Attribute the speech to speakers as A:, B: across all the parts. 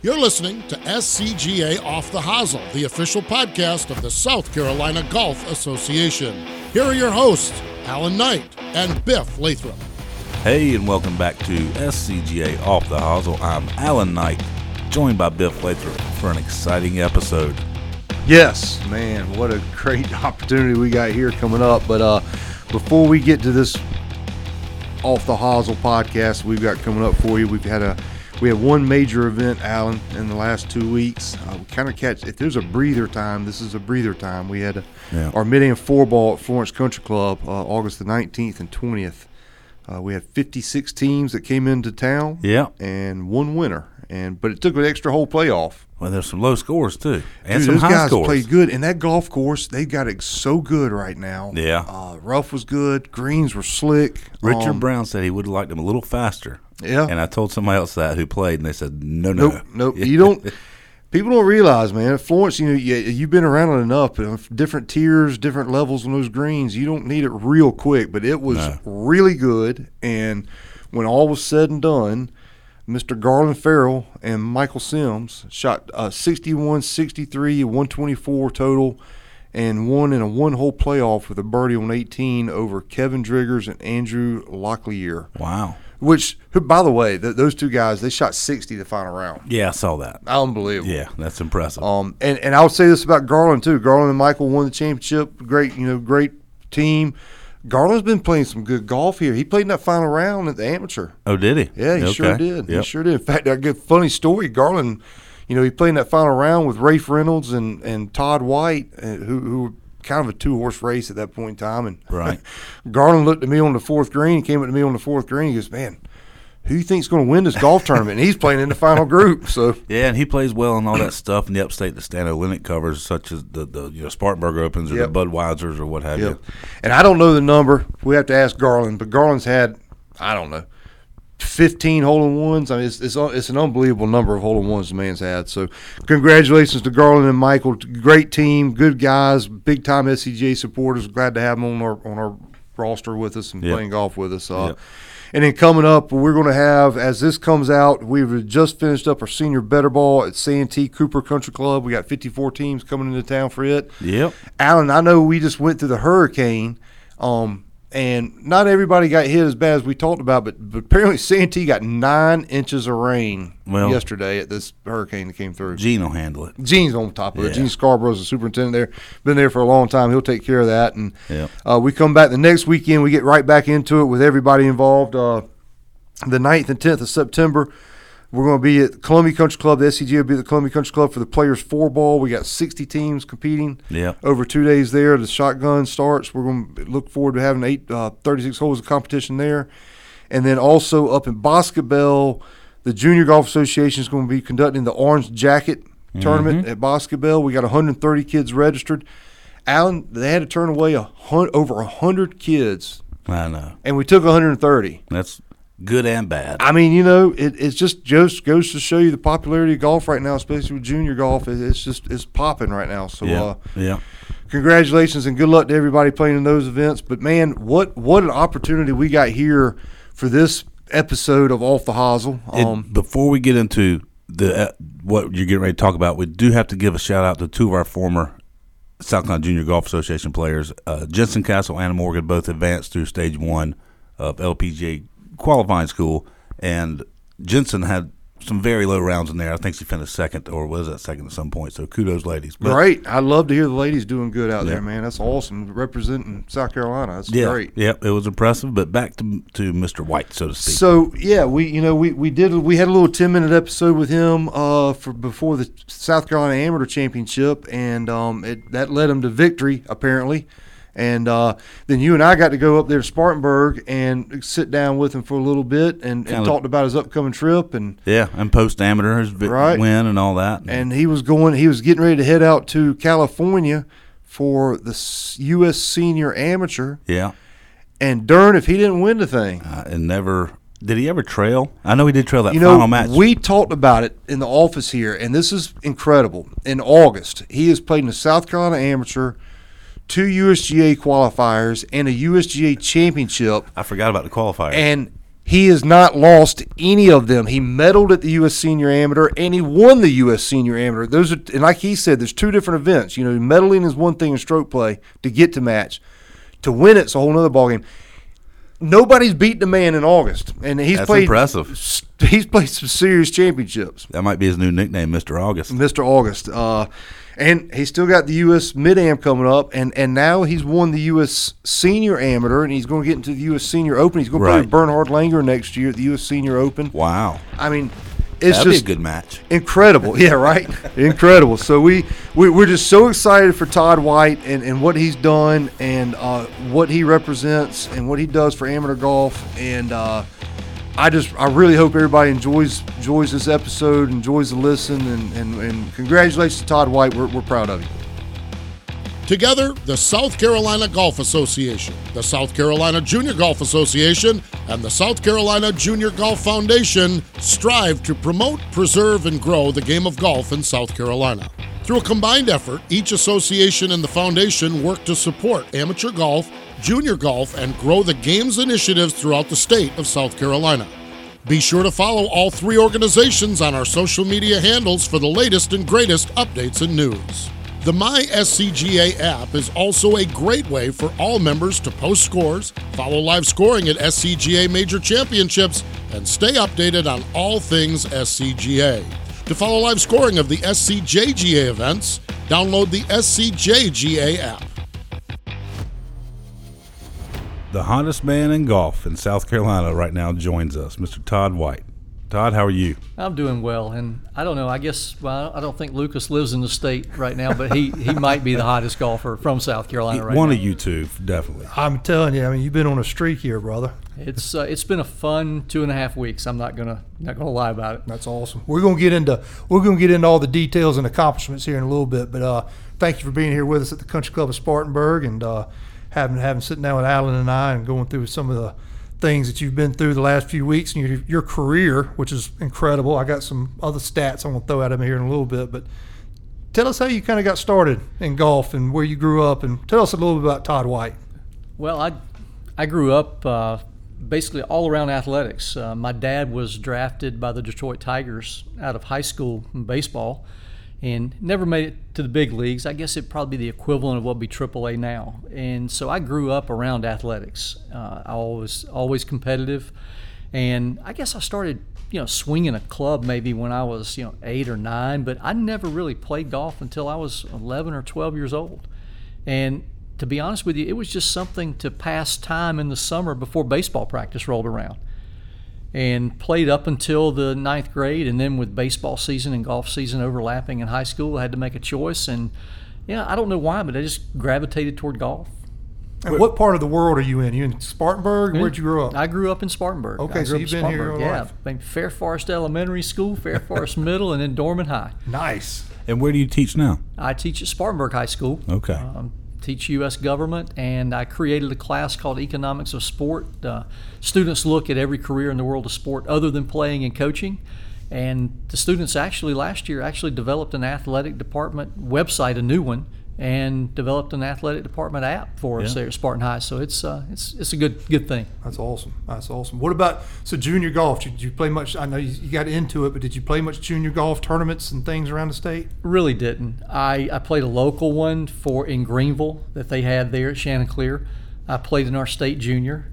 A: You're listening to SCGA Off the Hosel, the official podcast of the South Carolina Golf Association. Here are your hosts, Alan Knight and Biff Lathrop.
B: Hey, and welcome back to SCGA Off the Hosel. I'm Alan Knight, joined by Biff Lathrop for an exciting episode.
C: Yes, man, what a great opportunity we got here coming up. But uh, before we get to this off the Hosel podcast we've got coming up for you, we've had a we had one major event, Alan, in the last two weeks. Uh, we kind of catch if there's a breather time. This is a breather time. We had a,
B: Yeah.
C: our mid and four ball at Florence Country Club, uh, August the 19th and 20th. Uh, we had 56 teams that came into town,
B: Yeah.
C: and one winner. And but it took an extra whole playoff.
B: Well, there's some low scores too, and
C: Dude,
B: some
C: those
B: high
C: guys
B: scores.
C: played good, and that golf course they got it so good right now.
B: Yeah.
C: uh, rough was good, greens were slick.
B: Richard
C: Um,
B: Brown said he would have liked them a little faster.
C: Yeah.
B: and I told somebody else that who played, and they said, "No, no,
C: Nope, nope. You don't. People don't realize, man. Florence, you know, you, you've been around it enough. but Different tiers, different levels on those greens. You don't need it real quick, but it was
B: No.
C: really good. And when all was said and done, Mr. Garland Farrell and Michael Sims shot uh, 61, 63, 124 total, and won in a one-hole playoff with a birdie on 18 over Kevin Driggers and Andrew Locklear.
B: Wow.
C: Which, who, by the way, th- those two guys they shot 60 the final round.
B: Yeah, I saw that.
C: Unbelievable.
B: Yeah, that's impressive.
C: Um, and, and I would say this about Garland too. Garland and Michael won the championship. Great, you know, great team. Garland's been playing some good golf here. He played in that final round at the amateur.
B: oh, did he?
C: Yeah, he sure
B: Okay.
C: did. He sure did. In fact, a good funny story. Garland, you know, he played in that final round with Rafe Reynolds and, and Todd White, uh, who who were kind of a two horse race at that point in time. And
B: Right.
C: Garland looked at me on the fourth green. Came up to me on the fourth green. He goes, "Man, who you think's going to win this golf tournament?" And he's playing in the final group. So
B: Yeah, and he plays well and all that stuff in the upstate that Stan O'Linick covers, such as the, the you know Spartanburg Opens or
C: Yep.
B: the Budweisers or what have
C: Yep.
B: you.
C: And I don't know the number. We have to ask Garland, but Garland's had, I don't know, 15 hole in ones. I mean, it's, it's, it's an unbelievable number of hole in ones the man's had. So, congratulations to Garland and Michael. Great team, good guys, big time SCGA supporters. Glad to have them on our on our roster with us and
B: Yep.
C: playing golf with us. Uh,
B: Yep.
C: And then coming up, we're going to have, as this comes out, we've just finished up our senior better ball at Santee Cooper Country Club. We got 54 teams coming into town for it.
B: Yep.
C: Alan, I know we just went through the hurricane, um, and not everybody got hit as bad as we talked about, but, but apparently Santee got nine inches of rain
B: Well-
C: yesterday at this hurricane that came through.
B: Gene will handle it.
C: Gene's on top of it. Gene Scarborough's the superintendent there. Been there for a long time. He'll take care of that. And uh, we come back the next weekend. We get right back into it with everybody involved. Uh, the 9th and 10th of September, we're going to be at Columbia Country Club. The SCG will be at the Columbia Country Club for the Players Four Ball. We got 60 teams competing over two days there. The shotgun starts. We're going to look forward to having eight, uh, 36 holes of competition there. And then also up in Boscobel, the Junior Golf Association is going to be conducting the Orange Jacket Tournament at Boscobel. We got 130 kids registered. Alan, they had to turn away a hun- over 100 kids,
B: I know.
C: and we took 130.
B: That's good and bad.
C: I mean, you know, it it's just just goes to show you the popularity of golf right now, especially with junior golf. It, it's just it's popping right now. So,
B: yeah.
C: uh,
B: yeah.
C: congratulations and good luck to everybody playing in those events. But man, what what an opportunity we got here for this episode of Off the Hosel.
B: It-
C: Um,
B: before we get into the uh, what you're getting ready to talk about, we do have to give a shout out to two of our former South Carolina Junior Golf Association players. Uh, Jensen Castle and Morgan both advanced through stage one of LPGA qualifying school, and Jensen had some very low rounds in there. I think she finished second, or was that second at some point. So kudos, ladies. But-
C: great. I love to hear the ladies doing good out
B: Yeah.
C: there, man. That's awesome. Representing South Carolina. That's
B: Yeah,
C: great.
B: yeah, it was impressive. But back to to Mr. White, so to speak.
C: So yeah, we you know we, we did we had a little ten minute episode with him uh, for before the South Carolina Amateur Championship, and um, it, that led him to victory apparently. And uh, then you and I got to go up there to Spartanburg and sit down with him for a little bit and, and talked about his upcoming trip and
B: yeah, and post amateur his
C: Right.
B: win and all that.
C: and he was going he was getting ready to head out to California for the U.S. Senior Amateur.
B: yeah,
C: And darn if he didn't win the thing.
B: uh, and never did he ever trail? I know he did trail that
C: you
B: final
C: know,
B: match.
C: we talked about it in the office here, and this is incredible. In August, he is played in the South Carolina Amateur, two USGA qualifiers, and a USGA championship,
B: I forgot about the qualifier.
C: and He has not lost any of them. He medaled at the U.S. Senior Amateur and he won the U.S. Senior Amateur. Those are, and like he said, there's two different events. You know, medaling is one thing in stroke play to get to match. To win it's a whole other ballgame. Nobody's beaten a man in August, and he's
B: That's
C: played
B: impressive.
C: He's played some serious championships.
B: That might be his new nickname, Mr. August.
C: Mr. August. Uh, and he's still got the U.S. Mid Am coming up, and, and now he's won the U.S. Senior Amateur, and he's going to get into the U.S. Senior Open. He's going to play
B: Right.
C: Bernhard Langer next year at the U.S. Senior Open.
B: Wow.
C: I mean, it's
B: That'd
C: just
B: be a good match.
C: incredible. Yeah, right. incredible. So we, we we're just so excited for Todd White and, and what he's done and uh, what he represents and what he does for amateur golf. And uh, I just I really hope everybody enjoys enjoys this episode, enjoys the listen, and, and, and congratulations to Todd White. We're, we're proud of you.
A: Together, the South Carolina Golf Association, the South Carolina Junior Golf Association, and the South Carolina Junior Golf Foundation strive to promote, preserve, and grow the game of golf in South Carolina. Through a combined effort, each association and the foundation work to support amateur golf, junior golf, and grow the game's initiatives throughout the state of South Carolina. Be sure to follow all three organizations on our social media handles for the latest and greatest updates and news. The My SCGA app is also a great way for all members to post scores, follow live scoring at SCGA Major Championships, and stay updated on all things SCGA. To follow live scoring of the SCJGA events, download the SCJGA app.
B: The hottest man in golf in South Carolina right now joins us, Mr. Todd White. Todd, how are you?
D: I'm doing well, and I don't know. I guess well, I don't think Lucas lives in the state right now, but he, he might be the hottest golfer from South Carolina right now.
B: One
D: now.
B: of you two, definitely.
E: I'm telling you, I mean, you've been on a streak here, brother.
D: It's uh, it's been a fun two and a half weeks. I'm not gonna not gonna lie about it.
E: That's awesome. We're gonna get into we're gonna get into all the details and accomplishments here in a little bit, but uh, thank you for being here with us at the Country Club of Spartanburg and uh, having having sitting down with Alan and I and going through some of the things that you've been through the last few weeks and your your career, which is incredible. I got some other stats I'm gonna throw at him here in a little bit, but. Tell us how you kind of got started in golf and where you grew up, and tell us a little bit about Todd White.
D: Well, I I grew up uh, basically all around athletics. Uh, my dad was drafted by the Detroit Tigers out of high school in baseball, and never made it to the big leagues. I guess it'd probably be the equivalent of what would be AAA now. And so I grew up around athletics. Uh, I was always competitive, and I guess I started you know swinging a club maybe when I was you know eight or nine, but I never really played golf until I was 11 or 12 years old. And to be honest with you, it was just something to pass time in the summer before baseball practice rolled around. And played up until the ninth grade, and then with baseball season and golf season overlapping in high school, I had to make a choice. And yeah, I don't know why, but I just gravitated toward golf.
E: And what part of the world are you in? You in Spartanburg? Where'd you grow up?
D: I grew up in Spartanburg.
E: Okay, so you've been here your whole
D: yeah.
E: life.
D: Fair Forest Elementary School, Fair Forest Middle, and then Dorman High.
E: nice.
B: And where do you teach now?
D: I teach at Spartanburg High School.
B: Okay.
D: Um, teach U.S. government, and I created a class called Economics of Sport. Uh, students look at every career in the world of sport other than playing and coaching. And the students actually last year actually developed an athletic department website, a new one, and developed an athletic department app for us
B: Yeah.
D: there at Spartan High. So it's uh, it's it's a good good thing.
E: That's awesome. That's awesome. What about so junior golf? Did you play much? I know you, got into it, but did you play much junior golf tournaments and things around the state?
D: Really didn't. I, I played a local one for in Greenville that they had there at Chanticleer. I played in our state junior,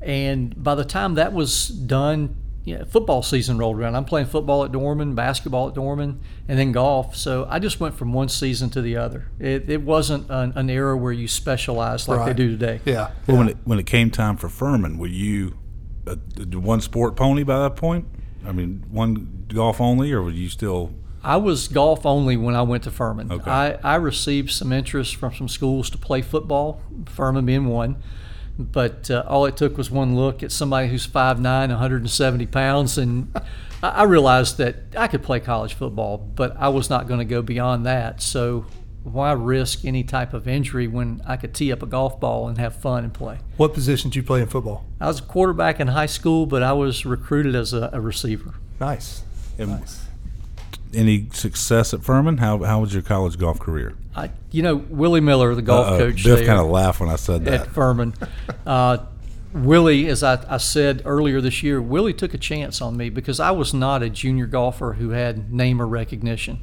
D: and by the time that was done, you know, football season rolled around. I'm playing football at Dorman, basketball at Dorman, and then golf. So I just went from one season to the other. It, it wasn't an, an era where you specialized like they do today.
E: Yeah.
B: Well, when it when it came time for Furman, were you a, a one sport pony by that point? I mean, one golf only, or were you still?
D: I was golf only when I went to Furman.
B: Okay.
D: I, I received some interest from some schools to play football, Furman being one. But uh, all it took was one look at somebody who's 5'9, 170 pounds, and I, I realized that I could play college football, but I was not going to go beyond that. So why risk any type of injury when I could tee up a golf ball and have fun and play?
E: What position did you play in football?
D: I was a quarterback in high school, but I was recruited as a, a receiver.
E: Nice.
B: And Any success at Furman? How how was your college golf career?
D: I, you know, Willie Miller, the golf
B: Uh-oh.
D: coach
B: Biff kind of laughed when I said that. at.
D: Furman. Uh, Willie, as I, I said earlier this year, Willie took a chance on me because I was not a junior golfer who had name or recognition.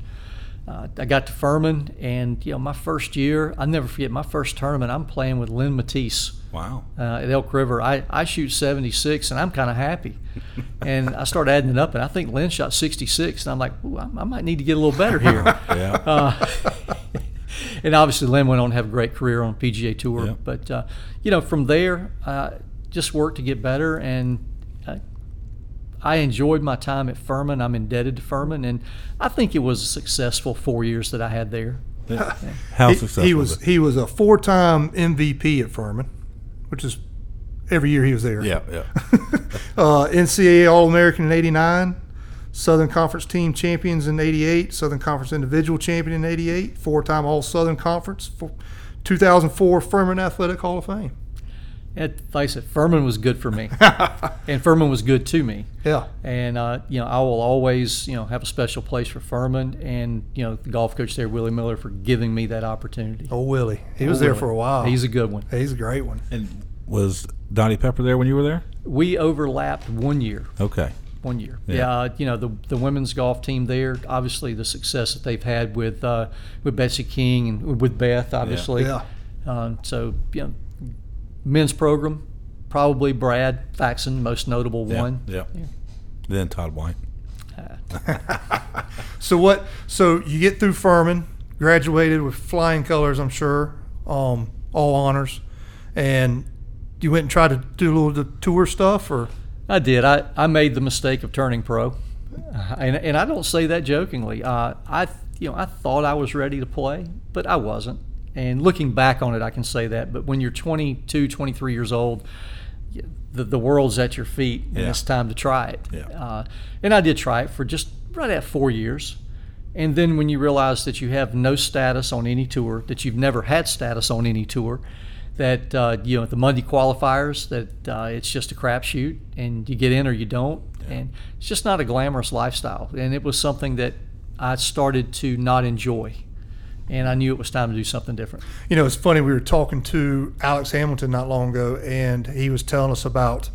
D: Uh, I got to Furman, and you know, my first year, I never forget my first tournament. I'm playing with Len Mattiace
B: Wow.
D: uh, at Elk River. I, I shoot 76, and I'm kind of happy. and I started adding it up, and I think Len shot 66, and I'm like, Ooh, I, I might need to get a little better here.
B: Yeah.
D: Uh, and obviously, Len went on to have a great career on PGA Tour.
B: Yeah.
D: But uh, you know, from there, uh, just worked to get better, and I enjoyed my time at Furman. I'm indebted to Furman, and I think it was a successful four years that I had there.
B: How
E: he,
B: successful
E: he
B: was
E: was
B: it?
E: he was a four-time MVP at Furman, which is every year he was there.
B: Yeah, yeah.
E: uh, NCAA All American in '89, Southern Conference Team Champions in '88, Southern Conference Individual Champion in '88, four-time All Southern Conference, 2004 Furman Athletic Hall of Fame.
D: And like I said, Furman was good for me, and Furman was good to me.
E: Yeah,
D: And uh, you know, I will always you know have a special place for Furman, and you know the golf coach there, Willie Miller, for giving me that opportunity.
E: oh Willie, he was
D: Oh,
E: there for a while.
D: He's a good one.
E: he's a great one.
B: And was Dottie Pepper there when you were there?
D: We overlapped one year.
B: Okay.
D: One year,
B: Yeah.
D: yeah. uh, you know the the women's golf team there. Obviously, the success that they've had with uh, with Betsy King and with Beth, obviously.
E: Yeah.
D: Uh, so you know, men's program, probably Brad Faxon, most notable
B: Yeah,
D: one.
B: Yeah. Then Todd White.
E: So what? So you get through Furman, graduated with flying colors, I'm sure, um, all honors, and you went and tried to do a little of the tour stuff, or
D: I did. I, I made the mistake of turning pro, Uh, and, and I don't say that jokingly. Uh, I you know I thought I was ready to play, but I wasn't. And looking back on it, I can say that. But when you're 22, 23 years old, the, the world's at your feet, and
B: Yeah.
D: it's time to try it.
B: Yeah.
D: Uh, and I did try it for just right at four years. And then when you realize that you have no status on any tour, that you've never had status on any tour, that uh, you know the Monday qualifiers, that uh, it's just a crapshoot, and you get in or you don't, and it's just not a glamorous lifestyle. And it was something that I started to not enjoy, and I knew it was time to do something different.
E: you know, it's funny. We were talking to Alex Hamilton not long ago, and he was telling us about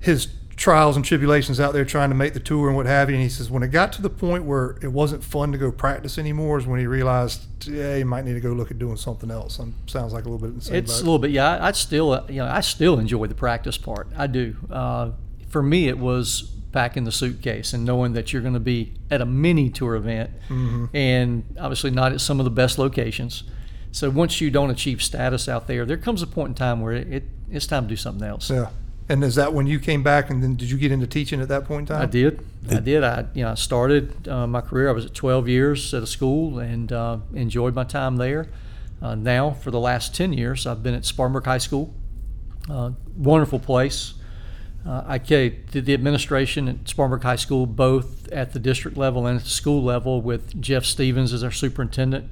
E: his trials and tribulations out there trying to make the tour and what have you. And he says when it got to the point where it wasn't fun to go practice anymore, is when he realized, yeah, he might need to go look at doing something else. And sounds like a little bit same.
D: It's a little bit, yeah. I, I still, uh, you know, I still enjoy the practice part. I do. Uh, for me, it was packing the suitcase and knowing that you're going to be at a mini tour event, and obviously not at some of the best locations. So once you don't achieve status out there, there comes a point in time where it, it it's time to do something else.
E: Yeah. And is that when you came back and then did you get into teaching at that point in time?
D: I did. I did. I you know I started uh, my career. I was at 12 years at a school and uh, enjoyed my time there. Uh, now for the last 10 years, I've been at Spartanburg High School. Uh, wonderful place. Uh, I did the administration at Spartanburg High School, both at the district level and at the school level, with Jeff Stevens as our superintendent.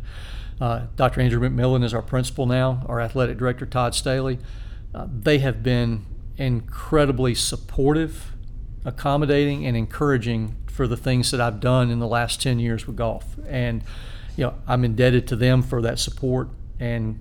D: Uh, Dr. Andrew McMillan is our principal now. Our athletic director, Todd Staley. Uh, they have been incredibly supportive, accommodating, and encouraging for the things that I've done in the last 10 years with golf. And, you know, I'm indebted to them for that support and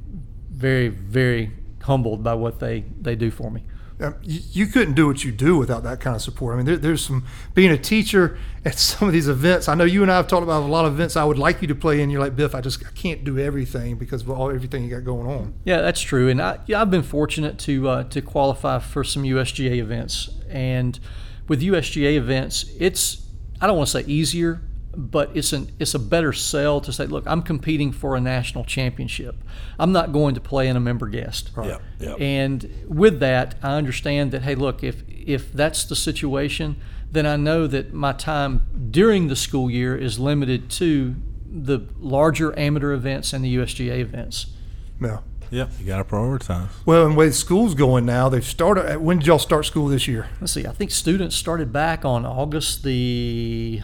D: very, very humbled by what they, they do for me.
E: Um, you, couldn't do what you do without that kind of support. I mean, there, there's some being a teacher at some of these events. I know you and I have talked about a lot of events I would like you to play in. You're like Biff, I just I can't do everything because of all everything you got going on.
D: Yeah, that's true. And I, yeah, I've been fortunate to uh, to qualify for some USGA events. And with USGA events, it's I don't want to say easier, but it's an it's a better sell to say, look, I'm competing for a national championship. I'm not going to play in a member guest.
B: Yeah, yeah.
D: And with that, I understand that hey, look, if if that's the situation, then I know that my time during the school year is limited to the larger amateur events and the USGA events.
E: Yeah.
B: Yep, you got to prioritize.
E: Well, and the way school's going now, they've started. When did y'all start school this year?
D: let's see, I think students started back on August the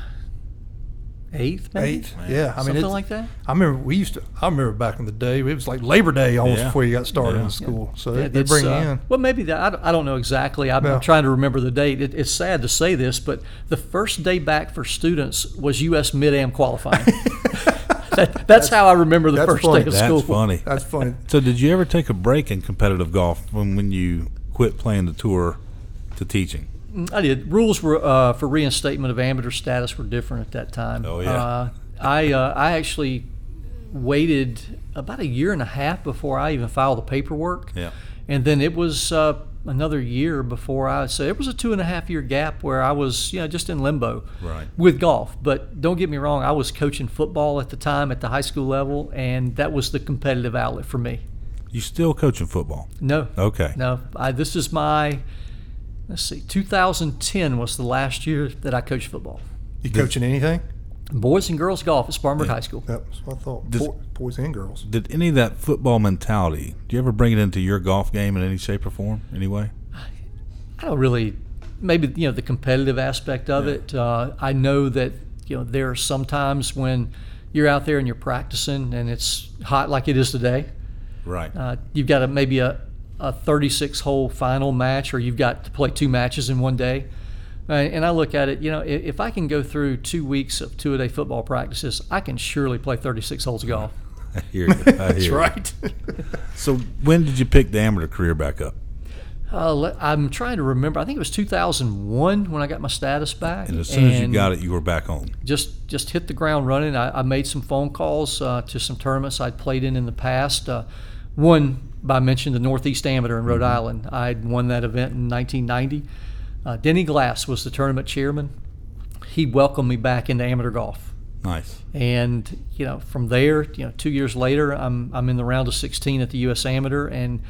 D: eighth, maybe
E: Eighth. Yeah. I mean,
D: something
E: it's,
D: like that.
E: I remember we used to. I remember back in the day, it was like Labor Day almost
B: Yeah.
E: before you got started
B: Yeah.
E: in school. So
D: Yeah,
E: they, they
D: it's,
E: bring you
D: uh,
E: in.
D: Well, maybe that. I don't, I don't know exactly. I'm,
E: Yeah.
D: I'm trying to remember the date. It, it's sad to say this, but the first day back for students was U.S. Mid Am qualifying. that, that's, how I remember the
E: that's
D: first
E: funny.
D: day of
B: That's
D: school.
B: funny.
E: That's funny.
B: So, did you ever take a break in competitive golf when when you quit playing the tour to teaching?
D: I did. Rules were uh, for reinstatement of amateur status were different at that time.
B: Oh, yeah.
D: Uh, I uh, I actually waited about a year and a half before I even filed the paperwork.
B: Yeah.
D: And then it was uh, another year before I. So it was a two and a half year gap where I was, you know, just in limbo.
B: Right.
D: With golf, but don't get me wrong, I was coaching football at the time at the high school level, and that was the competitive outlet for me.
B: You still coaching football?
D: No.
B: Okay.
D: No, I, this is my. Let's see, 2010 was the last year that I coached football.
E: You coaching anything?
D: Boys and girls golf at Spartanburg High School.
E: Yep, that's what I thought.
B: Does-
E: boys and girls.
B: Did any of that football mentality? Do you ever bring it into your golf game in any shape or form? Anyway.
D: I don't really, maybe you know the competitive aspect of
B: Yeah.
D: it. Uh, I know that you know there are some times when you're out there and you're practicing and it's hot like it is today.
B: Right.
D: Uh, you've got a, maybe a, a 36 hole final match, or you've got to play two matches in one day. Uh, and I look at it, you know, if, if I can go through two weeks of two a day football practices, I can surely play 36 holes of golf.
B: I hear you. I hear
E: That's right.
B: So when did you pick the amateur career back up?
D: Uh, I'm trying to remember. I think it was 2001 when I got my status back.
B: And as soon as you got it, you were back on.
D: just just hit the ground running. I, I made some phone calls uh, to some tournaments I'd played in in the past. Uh, one by mention the Northeast Amateur in Rhode Island. I'd won that event in 1990. Uh, Denny Glass was the tournament chairman. He welcomed me back into amateur golf.
B: Nice.
D: And you know, from there, you know, two years later, I'm I'm in the round of 16 at the U.S. Amateur, and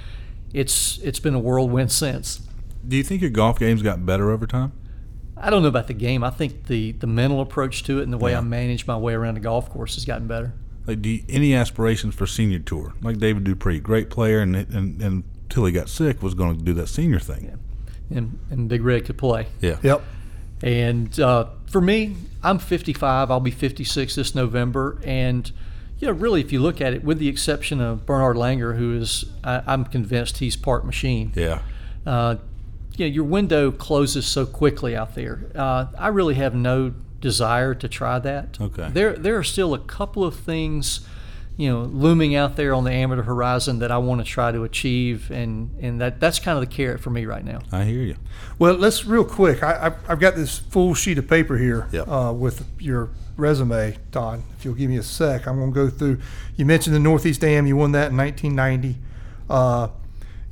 D: it's it's been a whirlwind since.
B: Do you think your golf game's got better over time?
D: I don't know about the game. I think the the mental approach to it and the way
B: Yeah.
D: I manage my way around the golf course has gotten better.
B: Like, do you, any aspirations for senior tour? Like David Dupree, great player, and and, and until he got sick, was going to do that senior thing. Yeah.
D: and, and Big Red could play.
B: Yeah.
E: Yep.
D: And uh, for me, I'm 55. I'll be 56 this November. And, you know, really, if you look at it, with the exception of Bernhard Langer, who is, I, I'm convinced he's part machine,
B: Yeah.
D: uh, you know, your window closes so quickly out there. Uh, I really have no desire to try that.
B: Okay.
D: There, there are still a couple of things, you know, looming out there on the amateur horizon that I want to try to achieve, and and that that's kind of the carrot for me right now.
B: I hear you.
E: Well, let's real quick. I, I've, I've got this full sheet of paper here
B: Yep.
E: uh, with your resume, Don. If you'll give me a sec, I'm going to go through. You mentioned the Northeast Dam. You won that in 1990. Uh,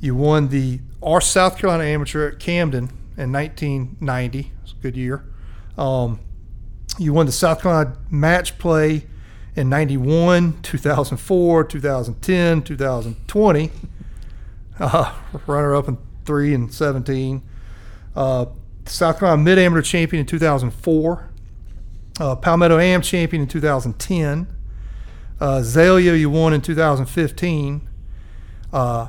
E: you won the our South Carolina Amateur at Camden in 1990. It's a good year. Um, you won the South Carolina Match Play in 91, 2004, 2010, 2020. Uh, runner up in three and 17. Uh, South Carolina Mid Amateur Champion in 2004. Uh, Palmetto Am Champion in 2010. Uh, Azalea you won in 2015. Uh,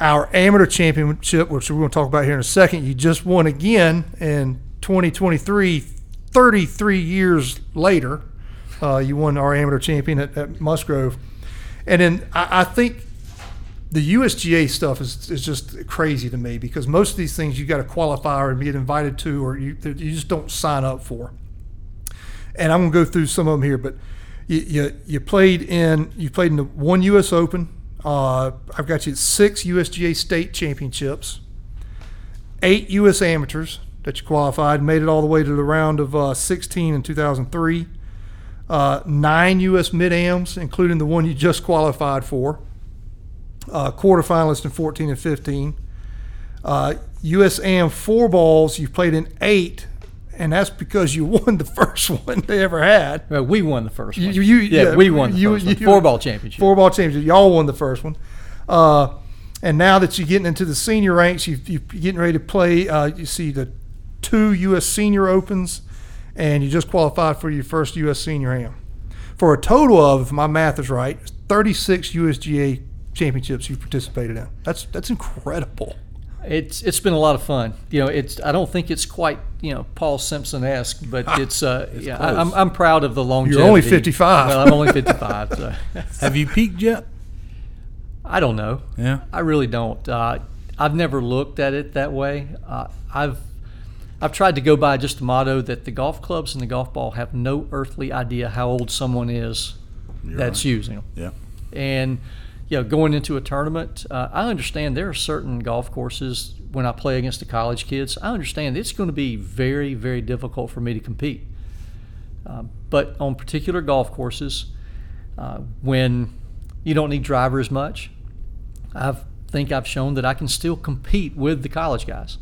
E: our amateur championship, which we're going to talk about here in a second, you just won again in 2023, 33 years later. Uh, you won our amateur champion at, at Musgrove. And then I, I think the USGA stuff is, is just crazy to me because most of these things you got to qualify or get invited to, or you, you just don't sign up for. And I'm gonna go through some of them here, but you you, you played in you played in the one U.S. Open. Uh, I've got you six USGA state championships, eight U.S. amateurs that you qualified, made it all the way to the round of uh, 16 in 2003. Uh, nine U.S. mid ams, including the one you just qualified for uh, quarterfinalist in 14 and 15. Uh, USAM four balls, you played in eight, and that's because you won the first one they ever had.
D: Well, we won the first one.
E: you- you-
D: yeah,
E: yeah,
D: we won the
E: you-
D: first one. Four ball championship.
E: Four ball championship. Y'all won the first one. Uh, and now that you're getting into the senior ranks, you, you're getting ready to play. Uh, you see the two U.S. Senior Opens, and you just qualified for your first U.S. Senior Am. For a total of, if my math is right, 36 USGA championships you've participated in. That's that's incredible.
D: It's it's been a lot of fun. You know, it's I don't think it's quite you know Paul Simpson esque, but it's uh yeah I, I'm I'm proud of the longevity.
E: You're only 55.
D: Well, I'm only 55. so
B: Have you peaked yet?
D: I don't know.
B: Yeah.
D: I really don't. Uh, I've never looked at it that way. Uh, I've I've tried to go by just the motto that the golf clubs and the golf ball have no earthly idea how old someone is that's
B: right.
D: using them.
B: Yeah.
D: And you know, going into a tournament, uh, I understand there are certain golf courses when I play against the college kids. I understand it's going to be very, very difficult for me to compete. Uh, but on particular golf courses, uh, when you don't need drivers much, I think I've shown that I can still compete with the college guys.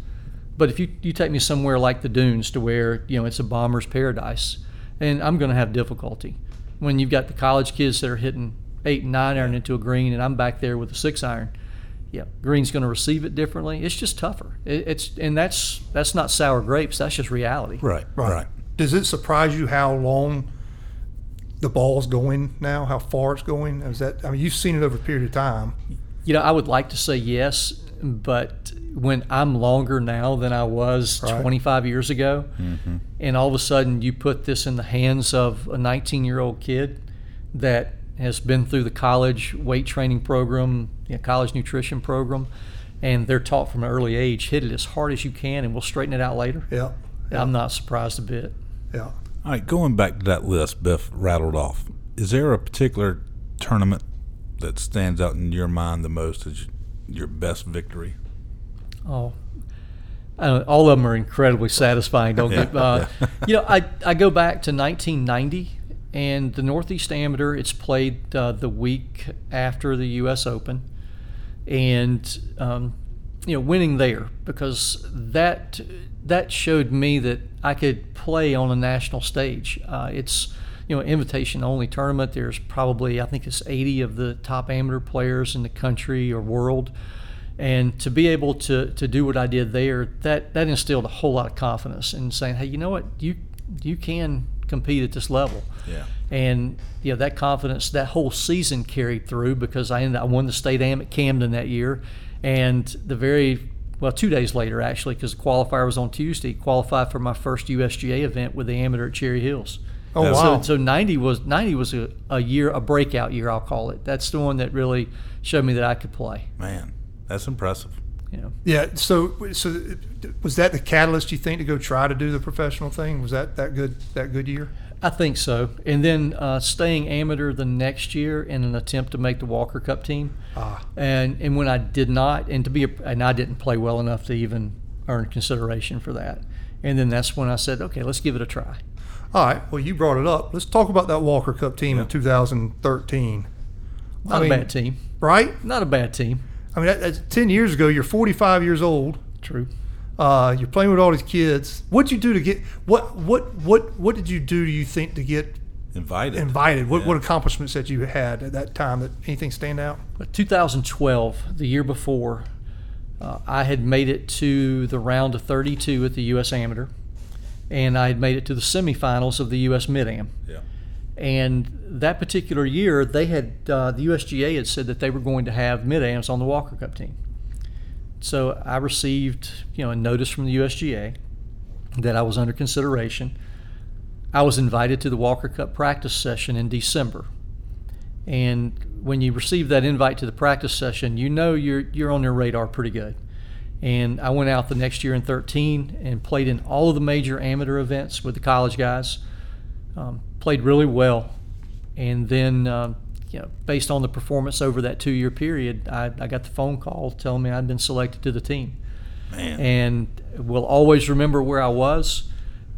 D: But if you, you take me somewhere like the dunes to where you know it's a bomber's paradise, and I'm going to have difficulty when you've got the college kids that are hitting eight and nine iron into a green, and I'm back there with a six iron. Yeah, green's going to receive it differently. It's just tougher. It, it's and that's that's not sour grapes. That's just reality.
B: Right,
E: Right.
B: right.
E: Does it surprise you how long the ball's going now? How far it's going? Is that? I mean, you've seen it over a period of time.
D: You know, I would like to say yes, but when I'm longer now than I was
E: Right.
D: 25 years ago, mm-hmm. and all of a sudden you put this in the hands of a 19 year old kid that has been through the college weight training program, you know, college nutrition program, and they're taught from an early age hit it as hard as you can and we'll straighten it out later.
E: Yeah.
D: I'm not surprised a bit.
E: Yeah.
B: All right, going back to that list Biff rattled off, is there a particular tournament that stands out in your mind the most as your best victory?
D: Oh, I don't, all of them are incredibly satisfying. Don't get, uh, you know, I, I go back to 1990 and the Northeast Amateur. It's played uh, the week after the U.S. Open, and um, you know, winning there because that that showed me that I could play on a national stage. Uh, it's you know, invitation only tournament. There's probably I think it's 80 of the top amateur players in the country or world and to be able to to do what I did there, that that instilled a whole lot of confidence in saying, hey, you know what, you you can compete at this level.
B: Yeah.
D: And you know that confidence, that whole season carried through because I ended, I won the state am at Camden that year, and the very well two days later actually because the qualifier was on Tuesday, qualified for my first USGA event with the amateur at Cherry Hills.
E: Oh
B: Yeah.
E: wow.
D: So, so 90 was 90 was a, a year, a breakout year, I'll call it. That's the one that really showed me that I could play.
B: Man, that's impressive.
D: You know.
E: yeah. So so was that the catalyst you think to go try to do the professional thing? Was that that good that good year?
D: I think so. And then uh, staying amateur the next year in an attempt to make the Walker Cup team.
E: Ah.
D: And and when I did not, and to be, a, and I didn't play well enough to even earn consideration for that. And then that's when I said, okay, let's give it a try.
E: All right. Well, you brought it up. Let's talk about that Walker Cup team in 2013.
D: Not
E: I mean-
D: a bad team.
E: Right?
D: Not a bad team.
E: I mean, that, that's 10 years ago. You're 45 years old.
D: True.
E: Uh, you're playing with all these kids. What'd you do to get what what what what did you do? Do you think to get
B: Invited.
E: invited? What
B: Yeah.
E: what accomplishments that you had at that time? That anything stand out?
D: 2012, the year before, uh, I had made it to the round of 32 at the U.S. Amateur, and I had made it to the semifinals of the U.S. Mid Am.
B: Yeah.
D: And that particular year, they had uh, the USGA had said that they were going to have mid ams on the Walker Cup team. So I received, you know, a notice from the USGA that I was under consideration. I was invited to the Walker Cup practice session in December. And when you receive that invite to the practice session, you know you're you're on their radar pretty good. And I went out the next year in 13 and played in all of the major amateur events with the college guys. Um, played really well, and then um, you know, based on the performance over that two-year period, I, I got the phone call telling me I'd been selected to the team.
B: Man.
D: And will always remember where I was.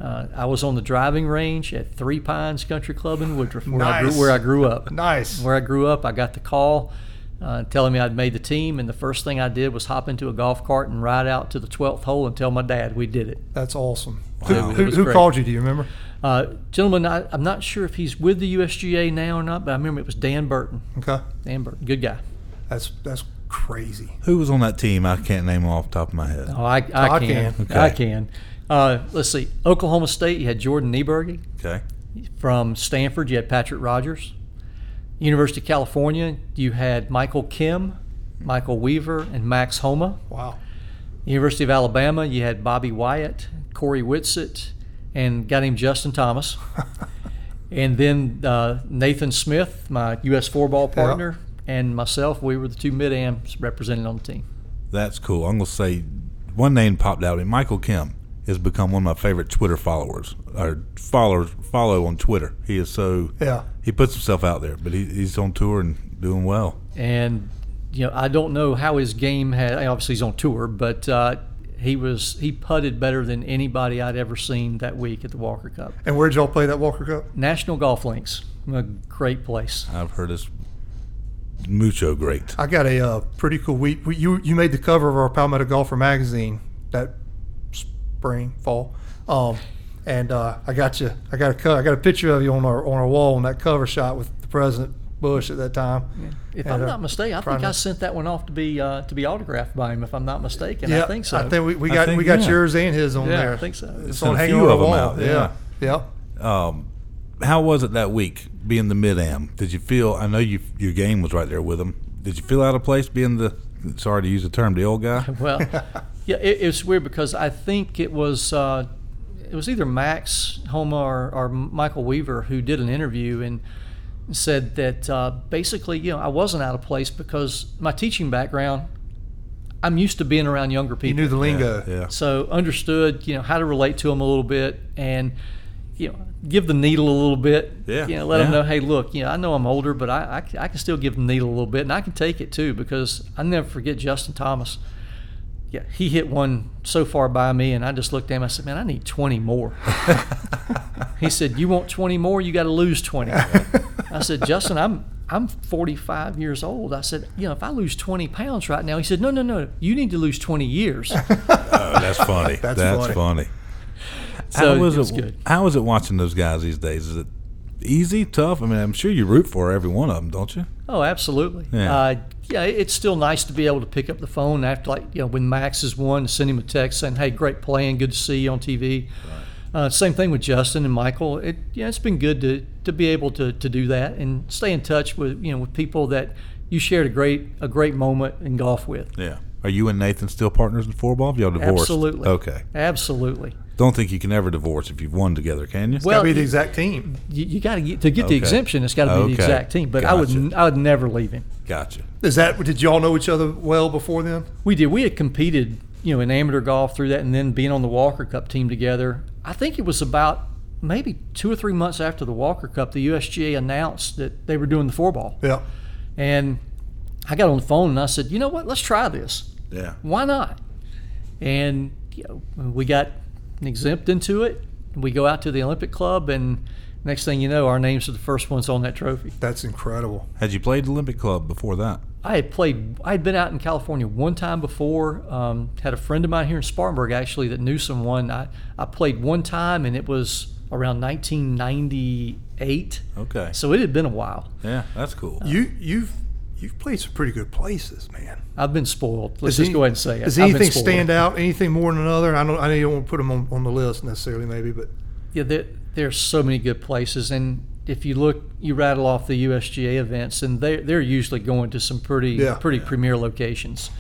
D: Uh, I was on the driving range at Three Pines Country Club in Woodruff, where, I,
E: Nice.
D: grew, where I grew up.
E: Nice.
D: Where I grew up, I got the call uh, telling me I'd made the team, and the first thing I did was hop into a golf cart and ride out to the 12th hole and tell my dad we did it.
E: That's awesome.
B: Wow.
E: Who, who, who called you? Do you remember?
D: Uh, gentlemen, I, I'm not sure if he's with the USGA now or not, but I remember it was Dan Burton.
E: Okay.
D: Dan Burton, good guy.
E: That's that's crazy.
B: Who was on that team? I can't name them off the top of my head.
D: Oh, I, I,
E: I
D: can.
E: can.
B: Okay.
D: I can. Uh, let's see. Oklahoma State, you had Jordan Niebrugge.
B: Okay.
D: From Stanford, you had Patrick Rodgers. University of California, you had Michael Kim, Michael Weaver, and Max Homa.
E: Wow.
D: University of Alabama, you had Bobby Wyatt, Cory Whitsett, and a guy named Justin Thomas. and then uh, Nathan Smith, my U.S. four ball partner, and myself, we were the two mid ams represented on the team.
B: That's cool. I'm going to say one name popped out. In Michael Kim. Has become one of my favorite Twitter followers or followers follow on Twitter. He is so
E: Yeah.
B: he puts himself out there, but he, he's on tour and doing well.
D: and you know I don't know how his game had. Obviously, he's on tour, but uh, he was he putted better than anybody I'd ever seen that week at the Walker Cup.
E: And where'd y'all play that Walker Cup?
D: National Golf Links, a great place.
B: I've heard it's mucho great.
E: I got a uh, pretty cool week. we- You you made the cover of our Palmetto Golfer magazine that spring fall, um, and uh, I got you. I got a co- I got a picture of you on our on our wall on that cover shot with the President Bush at that time.
D: If
E: And,
D: I'm
E: uh,
D: not mistaken, I think I sent that one off to be uh, to be autographed by him. If I'm not mistaken, yeah, I think so.
E: I think we, we got
B: think,
E: we got
B: yeah.
E: yours and his on
D: yeah,
E: there.
D: I think so.
E: It's
B: Sent
E: on
B: a few of
E: the
B: 'em
E: wall.
B: out,
E: Yeah.
B: yeah.
E: yeah.
B: Um, how was it that week being the mid am? Did you feel? I know you your game was right there with him. Did you feel out of place being the? Sorry to use the term, the old guy.
D: Well, yeah, it, it's weird because I think it was uh, it was either Max Homa or, or Michael Weaver who did an interview and said that uh, basically, you know, I wasn't out of place because my teaching background, I'm used to being around younger
E: You
D: people.
E: knew the lingo.
B: Yeah.
D: So understood, you know, how to relate to them a little bit and, you know, give the needle a little bit.
B: Yeah,
D: You know, let them know, hey, look, you know, I know I'm older, but I I can still give the needle a little bit and I can take it too because I never forget Justin Thomas. Yeah, he hit one so far by me and I just looked at him. I said, man, I need 20 more. he said, you want 20 more? You got to lose 20. I said, Justin, I'm I'm 45 years old. I said, you know, if I lose 20 pounds right now, he said, no, no, no, you need to lose 20 years.
B: Oh, that's funny.
E: That's
B: that's,
E: funny.
B: funny.
D: So
B: how was
D: it was good.
B: How is it watching those guys these days? Is it easy, tough? I mean, I'm sure you root for every one of them, don't you?
D: Oh, absolutely.
B: Yeah.
D: Uh, yeah, it's still nice to be able to pick up the phone after, like, you know, when Max is won, send him a text saying, "Hey, great playing, good to see you on TV." Uh, same thing with Justin and Michael. It yeah, it's been good to to be able to to do that and stay in touch with you know with people that you shared a great a great moment in golf with.
B: Yeah. Are you and Nathan still partners in four ball? Y'all divorced?
D: Absolutely.
B: Okay.
D: Absolutely.
B: Don't think you can ever divorce if you've won together, can you?
D: Well,
E: Gotta be the exact team.
D: You, you got to get to get the exemption. It's got to be
B: Okay.
D: the exact team. But I would I would never leave him.
B: gotcha.
E: Is that did y'all know each other well before then?
D: We did. We had competed, you know, in amateur golf through that, and then being on the Walker Cup team together. I think it was about maybe two or three months after the Walker Cup, the USGA announced that they were doing the four ball,
E: Yeah.
D: and I got on the phone and I said, you know what, let's try this.
B: Yeah.
D: Why not? And you know, we got exempt into it. We go out to the Olympic Club, and next thing you know, our names are the first ones on that trophy.
E: That's incredible.
B: Had you played Olympic Club before that?
D: I had played. I had been out in California one time before. Um, had a friend of mine here in Spartanburg actually that knew someone. I, I played one time, and it was around 1998.
B: Okay.
D: So it had been a while.
B: Yeah, that's cool.
E: You you've you've played some pretty good places, man.
D: I've been spoiled. Let's
E: Does
D: just
E: any-
D: go ahead and say it.
E: Does
D: I've
E: anything stand out? Anything more than another? I don't. I know you don't want to put them on, on the list necessarily, maybe, but
D: Yeah, there, there's so many good places, and if you look, you rattle off the USGA events, and they they're usually going to some pretty
E: Yeah.
D: pretty premier locations.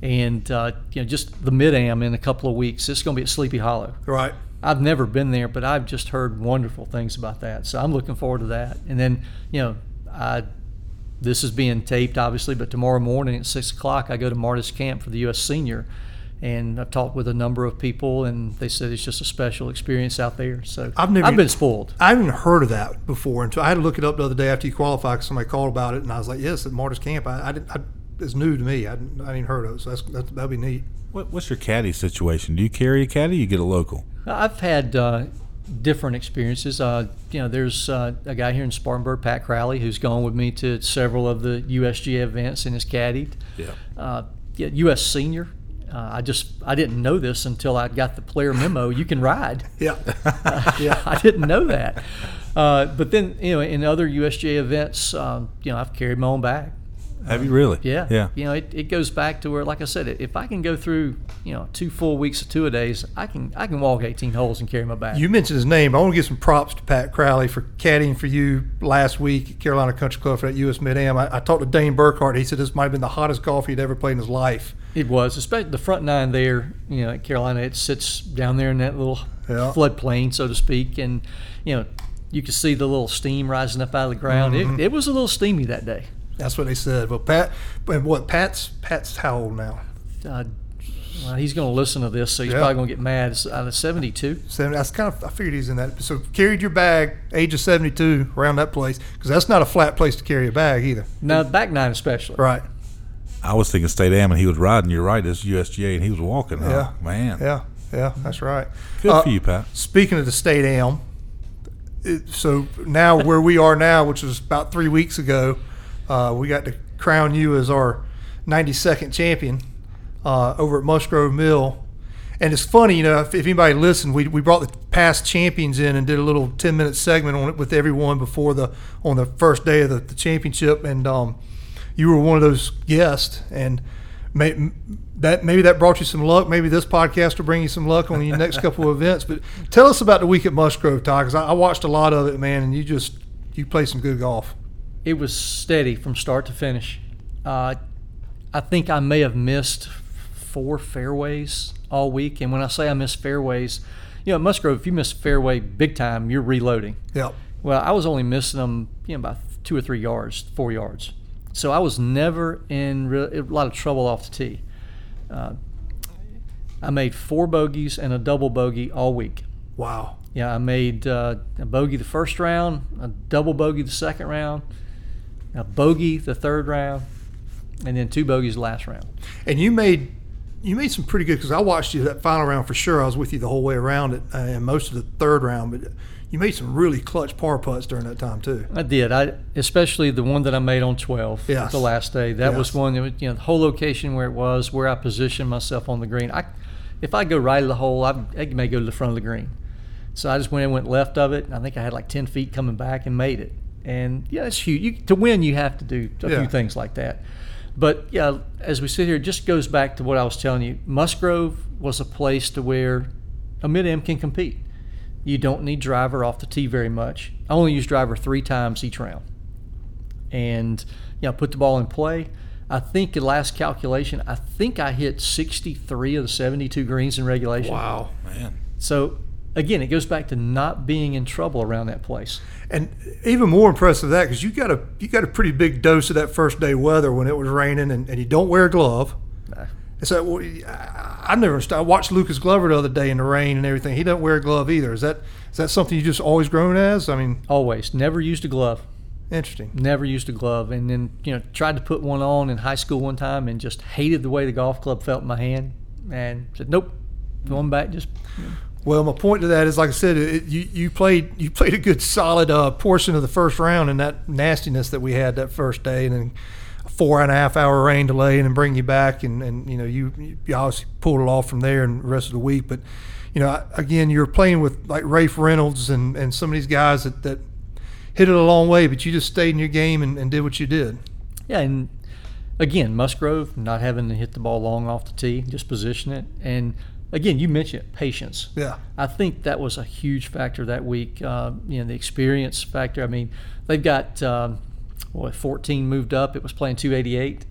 D: And uh, you know, just the mid am in a couple of weeks, it's going to be at Sleepy Hollow.
E: right.
D: I've never been there, but I've just heard wonderful things about that. So I'm looking forward to that. And then, you know, I, this is being taped, obviously, but tomorrow morning at six o'clock, I go to Martis Camp for the U.S. Senior, and I've talked with a number of people, and they said it's just a special experience out there. So
E: I've never-
D: I've been spoiled.
E: I haven't even heard of that before until I had to look it up the other day after you qualified. Cause somebody called about it, and I was like, "Yes, at Martis Camp." I, I, didn't, I it's new to me. I, didn't, I hadn't even heard of it, so that's, that's that'd be neat.
B: What, what's your caddy situation? Do you carry a caddy? Or you get a local?
D: I've had uh, different experiences. Uh, you know, there's uh, a guy here in Spartanburg, Pat Crowley, who's gone with me to several of the USGA events and has caddied.
B: Yeah.
D: Uh, yeah, U.S. Senior. Uh, I just I didn't know this until I got the player memo. You can ride.
E: Yeah, yeah.
D: I didn't know that. Uh, but then you know, in other USGA events, um, you know, I've carried my own bag.
B: Have you really?
D: Yeah.
B: Yeah.
D: You know, it, it goes back to where, like I said, if I can go through, you know, two full weeks of two a days, I can I can walk 18 holes and carry my bag.
E: You mentioned his name. I want to give some props to Pat Crowley for caddying for you last week at Carolina Country Club for that U.S. Mid Am. I, I talked to Dane Burkhart. He said this might have been the hottest golf he'd ever played in his life.
D: It was, especially the front nine there. You know, at Carolina, it sits down there in that little
E: Yeah.
D: floodplain, so to speak, and you know, you could see the little steam rising up out of the ground.
E: Mm-hmm.
D: It, it was a little steamy that day.
E: That's what they said. But Pat, but what Pat's Pat's how old now?
D: Uh, Well, he's going to listen to this, so he's
E: Yeah.
D: probably going to get mad. It's out of 72.
E: Seven, that's kind of I figured he's in that. So carried your bag, age of seventy two, around that place because that's not a flat place to carry a bag either.
D: Now, back nine especially.
E: Right.
B: I was thinking State Am, and he was riding. You're right. It's USGA, and he was walking. Huh?
E: Yeah.
B: man.
E: Yeah. Yeah. That's right.
B: Good
E: Uh,
B: for you, Pat.
E: Speaking of the state am, it, so now where we are now, which was about three weeks ago, uh, we got to crown you as our 92nd champion uh, over at Musgrove Mill. And it's funny, you know, if, if anybody listened, we, we brought the past champions in and did a little 10 minute segment on it with everyone before the on the first day of the, the championship. And um, you were one of those guests. And may, that maybe that brought you some luck. Maybe this podcast will bring you some luck on your next couple of events. But tell us about the week at Musgrove, Todd, because I, I watched a lot of it, man, and you just you played some good golf.
D: It was steady from start to finish. Uh, I think I may have missed four fairways all week. And when I say I missed fairways, you know, at Musgrove, if you miss fairway big time, you're reloading.
E: Yep.
D: Well, I was only missing them, you know, about two or three yards, four yards. So I was never in re- a lot of trouble off the tee. Uh, I made four bogeys and a double bogey all week.
E: Wow.
D: Yeah, I made uh, a bogey the first round, a double bogey the second round, a bogey the third round, and then two bogeys the last round.
E: And you made you made some pretty good because I watched you that final round for sure. I was with you the whole way around it uh, and most of the third round, but you made some really clutch par putts during that time too.
D: I did. I especially the one that I made on 12
E: Yes.
D: the last day. That was one that was, you know the whole location where it was, where I positioned myself on the green. I if I go right of the hole, I, I may go to the front of the green. So I just went and went left of it. I think I had like 10 feet coming back and made it. And yeah, it's huge. You, to win, you have to do a
E: Yeah.
D: few things like that. But yeah, as we sit here, it just goes back to what I was telling you. Musgrove was a place to where a mid am can compete. You don't need driver off the tee very much. I only use driver three times each round, and you know put the ball in play. I think the last calculation, I think I hit 63 of the 72 greens in regulation.
E: Wow.
B: Man.
D: So again, it goes back to not being in trouble around that place.
E: And even more impressive that because you got a you got a pretty big dose of that first day weather when it was raining and, and you don't wear a glove. So well, I never I watched Lucas Glover the other day in the rain and everything. He doesn't wear a glove either. Is that is that something you just always grown as? I mean,
D: Always, never used a glove.
E: interesting.
D: Never used a glove, and then you know tried to put one on in high school one time, and just hated the way the golf club felt in my hand, and said nope, going back just
E: Well, my point to that is, like I said, it, you you played you played a good solid uh, portion of the first round in that nastiness that we had that first day, and then a four and a half hour rain delay, and then bring you back, and, and you know you you obviously pulled it off from there and the rest of the week. But you know, again, you're playing with like Rafe Reynolds and, and some of these guys that, that hit it a long way, but you just stayed in your game and, and did what you did.
D: Yeah, and again, Musgrove not having to hit the ball long off the tee, just position it. And again, you mentioned patience.
E: Yeah.
D: I think that was a huge factor that week. Uh, you know, the experience factor. I mean, they've got um, what 14 moved up. It was playing 288.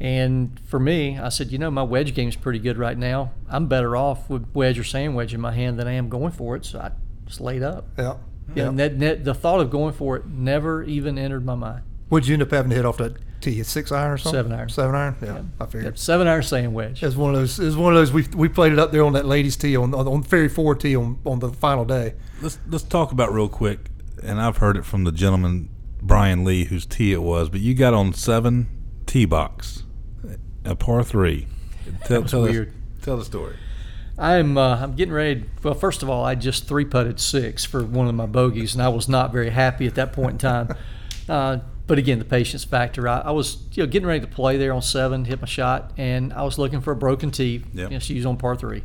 D: And for me, I said, you know, my wedge game's pretty good right now. I'm better off with wedge or sand wedge in my hand than I am going for it. So I just laid up.
E: Yeah.
D: Yeah, and that, that, the thought of going for it never even entered my mind.
E: What'd you end up having to hit off that tee? A six iron or something?
D: Seven iron.
E: Seven iron. Yeah, I figured.
D: Yep, seven iron sand wedge.
E: It was one of those. It was one of those. We we played it up there on that ladies' tee on on Ferry Four tee on, on the final day.
B: Let's let's talk about real quick, and I've heard it from the gentleman Brian Lee, whose tee it was. But you got on seven tee box, a par three. Tell, tell us-
D: weird.
B: tell the story.
D: I'm uh, I'm getting ready. Well, first of all, I just three putted six for one of my bogeys, and I was not very happy at that point in time. Uh, but again, the patience factor. I, I was you know getting ready to play there on seven, hit my shot, and I was looking for a broken tee.
B: Yep.
D: You know, she was on par three,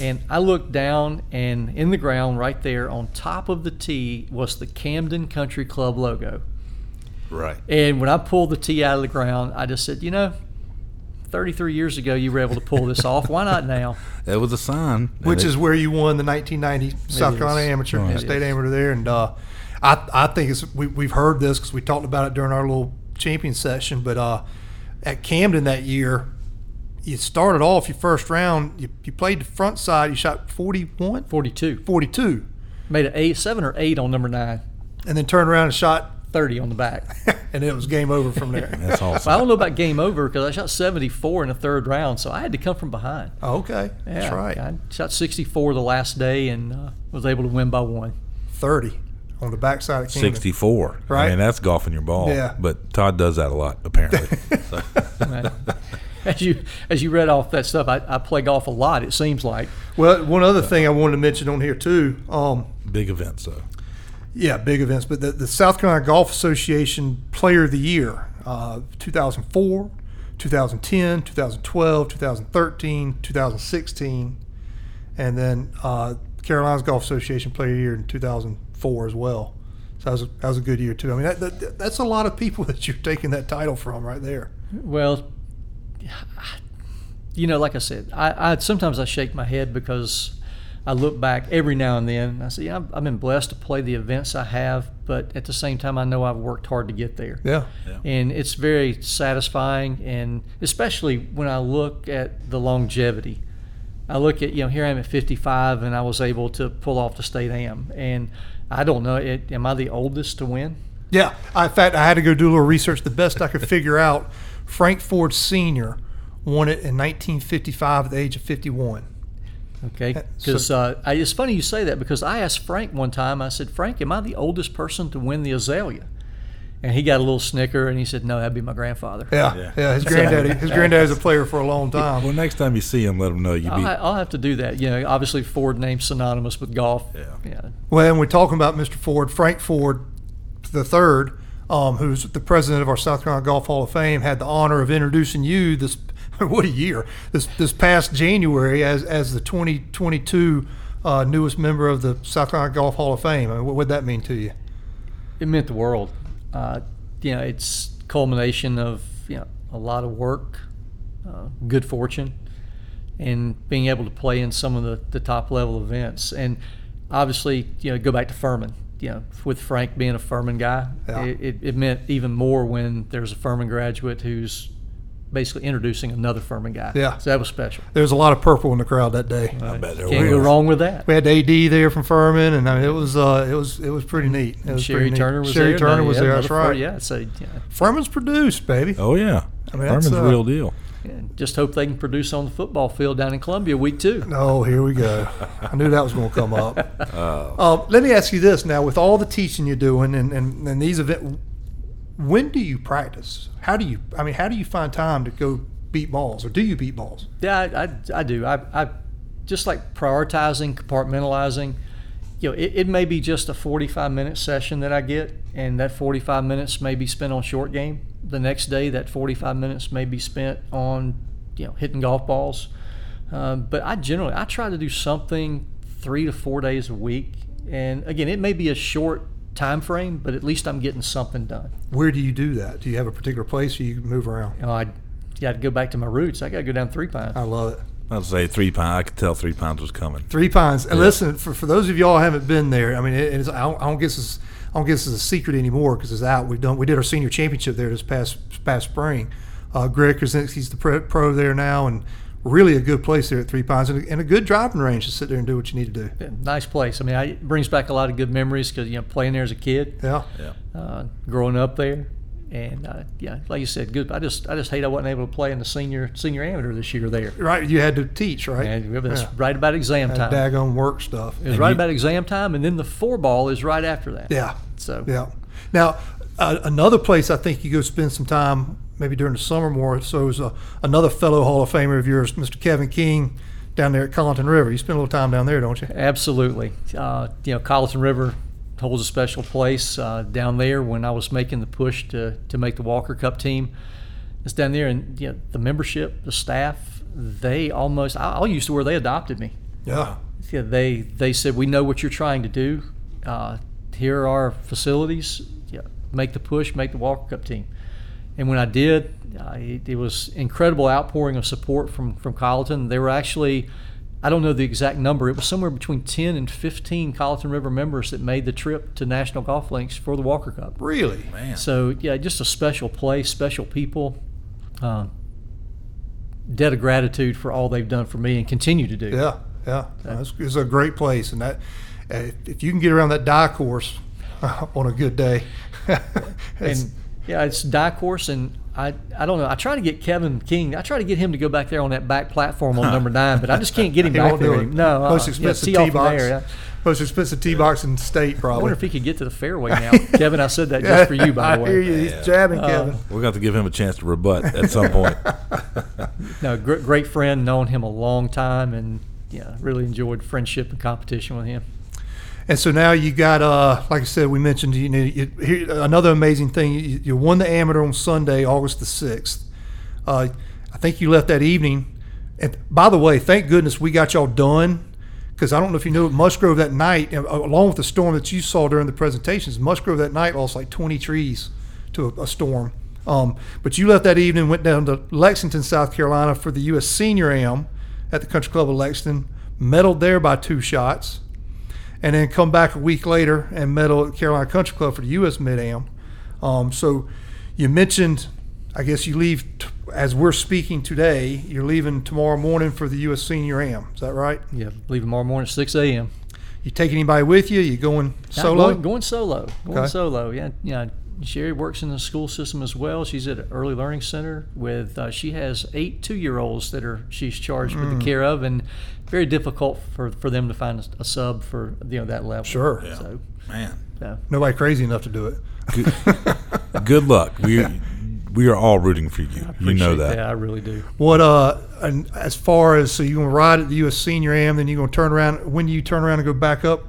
D: and I looked down, and in the ground right there on top of the tee was the Camden Country Club logo.
B: Right.
D: And when I pulled the tee out of the ground, I just said, you know, 33 years ago you were able to pull this off. Why not now?
B: That was a sign.
E: which
B: And
E: is where you won the 1990 South. Carolina Amateur
B: Right.
E: State
D: It is.
E: Amateur there, and uh, I I think it's we, we've heard this because we talked about it during our little champion session. But uh, at Camden that year, you started off your first round. You, you played the front side. You shot 41,
D: 42.
E: 42,
D: Made an eight, seven or eight on number nine.
E: and then turned around and shot
D: 30 on the back.
E: and it was game over from there.
B: That's
D: Well, I don't know about game over because I shot 74 in the third round, so I had to come from behind.
E: okay, that's right.
D: I shot 64 the last day and uh, was able to win by one.
E: Thirty on the backside of Kingman.
B: 64.
E: Right.
B: I mean, that's golfing your ball.
E: Yeah.
B: But Todd does that a lot, apparently. So,
D: Right. as you as you read off that stuff, I, I play golf a lot. It seems like.
E: Well, one other thing I wanted to mention on here too. Um,
B: big events, though.
E: Yeah, big events. But the, the South Carolina Golf Association Player of the Year, uh, 2004, 2010, 2012, 2013, 2016, and then uh, Carolinas Golf Association Player of the Year in 2004 as well. So that was, a, that was a good year too. I mean, that, that, that's a lot of people that you're taking that title from right there.
D: Well, you know, like I said, I, I sometimes I shake my head because I look back every now and then. And I say, yeah, I've, I've been blessed to play the events I have, but at the same time, I know I've worked hard to get there.
E: Yeah.
D: And it's very satisfying, and especially when I look at the longevity. I look at, you know, here I am at 55, and I was able to pull off the state am. And I don't know, it, am I the oldest to win?
E: Yeah. I, in fact, I had to go do a little research. The best I could figure out, Frank Ford Sr. won it in 1955 at the age of 51.
D: Okay,
E: Uh,
D: because
E: so-
D: uh, it's funny you say that because I asked Frank one time. I said, "Frank, am I the oldest person to win the Azalea?" And he got a little snicker and he said, "No, that'd be my grandfather."
E: Yeah,
B: Yeah.
E: yeah. His granddaddy, his granddaddy's a player for a long time.
B: Well, next time you see him, let him know you beat.
D: I'll, I'll have to do that. You know, obviously Ford name's synonymous with golf.
B: Yeah.
D: yeah.
E: Well, and we're talking about Mr. Ford, Frank Ford the third, um, who's the president of our South Carolina Golf Hall of Fame, had the honor of introducing you this what a year this this past January as as the 2022 uh, newest member of the South Carolina Golf Hall of Fame. I mean, what would that mean to you?
D: It meant the world. Uh, you know, it's culmination of you know a lot of work, uh, good fortune, and being able to play in some of the, the top level events. And obviously, you know, go back to Furman. You know, with Frank being a Furman guy,
E: Yeah.
D: it, it, it meant even more when there's a Furman graduate who's basically introducing another Furman guy.
E: Yeah.
D: So that was special.
E: There was a lot of purple in the crowd that day.
B: I bet there
D: Can't go wrong with that.
E: We had AD there from Furman, and I mean, it was uh, it was it was pretty neat. It was
D: Sherry
E: pretty neat.
D: Turner was
E: Sherry
D: there.
E: Turner was
D: Yeah,
E: there. That's
D: another Fur-
E: right.
D: Yeah. So yeah.
E: Furman's produced, baby.
B: Oh yeah,
E: I mean, that's,
B: Furman's
E: uh,
B: real deal.
D: yeah. Just hope they can produce on the football field down in Columbia week two.
E: Oh, here we go. I knew that was going to come up. Uh, let me ask you this now: with all the teaching you're doing and, and, and these events, when do you practice? How do you? I mean, how do you find time to go beat balls, or do you beat balls?
D: Yeah, I, I, I do. I, I just like prioritizing, compartmentalizing. You know, it, it may be just a 45 minute session that I get, and that 45 minutes may be spent on short game. The next day, that 45 minutes may be spent on, you know, hitting golf balls. Um, but I generally I try to do something three to four days a week, and again, it may be a short time frame, but at least I'm getting something done.
E: Where do you do that? Do you have a particular place, or you move around?
D: You know, I got to go back to my roots. I got to go down Three Pines.
E: I love it.
B: I'd say three Pines. I could tell three Pines was coming.
E: Three Pines. And listen, for, for those of y'all who haven't been there, I mean, it, it's, I, don't, I don't guess it's I don't guess it's a secret anymore because it's out. We've done we did our senior championship there this past past spring. Uh, Greg Krasinski's the pro, pro there now, and really a good place there at Three Pines, and a, and a good driving range to sit there and do what you need to do.
D: Yeah, nice place. I mean, I, it brings back a lot of good memories because you know playing there as a kid,
E: Yeah.
B: Yeah.
D: uh, growing up there, and uh, yeah, like you said, good. I just I just hate I wasn't able to play in the senior senior amateur this year there.
E: Right, you had to teach, right?
D: And it was
E: Yeah.
D: right about exam
E: That
D: time.
E: daggone work stuff.
D: It was right about exam time, and then the four ball is right after that.
E: Yeah,
D: So
E: yeah. Now, uh, another place I think you go spend some time, maybe during the summer more. So is uh, another fellow Hall of Famer of yours, Mr. Kevin King, down there at Colleton River. You spend a little time down there, don't you?
D: Absolutely. Uh, you know, Colleton River holds a special place uh, down there when I was making the push to, to make the Walker Cup team. It's down there, and you know, the membership, the staff, they almost, I- I'll use the word, they adopted me.
E: Yeah.
D: Yeah, they, they said, We know what you're trying to do. Uh, here are our facilities. Yeah, make the push, make the Walker Cup team. And when I did, uh, it, it was incredible outpouring of support from from Colleton. They were actually, I don't know the exact number. It was somewhere between 10 and 15 Colleton River members that made the trip to National Golf Links for the Walker Cup.
E: Really?
B: Man.
D: So yeah, just a special place, special people. Uh, debt of gratitude for all they've done for me and continue to do.
E: Yeah, yeah. No, It's, it's a great place, and that uh, if you can get around that Dye course, on a good day. It's-
D: and yeah, it's Dye course, and I I don't know. I try to get Kevin King. I try to get him to go back there on that back platform on number nine, but I just can't get him
E: he
D: back
E: won't
D: there.
E: do it.
D: No, uh,
E: most
D: yeah,
E: expensive
D: tee
E: tee box.
D: there, yeah.
E: Most expensive tee box in state, probably.
D: I wonder if he could get to the fairway now. Kevin, I said that just for you, by the way.
E: I hear
D: way.
E: you. He's jabbing,
D: Uh,
E: Kevin.
B: We're going to give him a chance to rebut at some point.
D: No, gr- great friend, known him a long time, and yeah, really enjoyed friendship and competition with him.
E: And so now you got, uh, like I said, we mentioned you know you, here, another amazing thing. You, you won the amateur on Sunday, August the sixth. Uh, I think you left that evening. And by the way, thank goodness we got y'all done because I don't know if you know Musgrove that night, along with the storm that you saw during the presentations. Musgrove that night lost like 20 trees to a, a storm. Um, but you left that evening, went down to Lexington, South Carolina for the U.S. Senior Am at the Country Club of Lexington. Medaled there by two shots and then come back a week later and medal at Carolina Country Club for the U.S. Mid Am. Um, so you mentioned, I guess you leave t- as we're speaking today. You're leaving tomorrow morning for the U.S. Senior Am. Is that right?
D: Yeah, leave tomorrow morning at 6 a.m.
E: You take anybody with you? You going solo?
D: Going, going solo. Going
E: Okay.
D: solo. Yeah, yeah. Sherry works in the school system as well. She's at an early learning center with. Uh, she has eight two-year-olds that are she's charged with
E: Mm.
D: the care of, and very difficult for, for them to find a, a sub for you know that level.
E: Sure.
D: So,
B: Man,
D: so
E: Nobody crazy enough to do it.
B: good luck. We we are all rooting for you. You know
D: appreciate
B: that.
D: I really do.
E: What uh, and as far as so you're gonna ride at the U.S. Senior Am, then you're gonna turn around. When do you turn around and go back up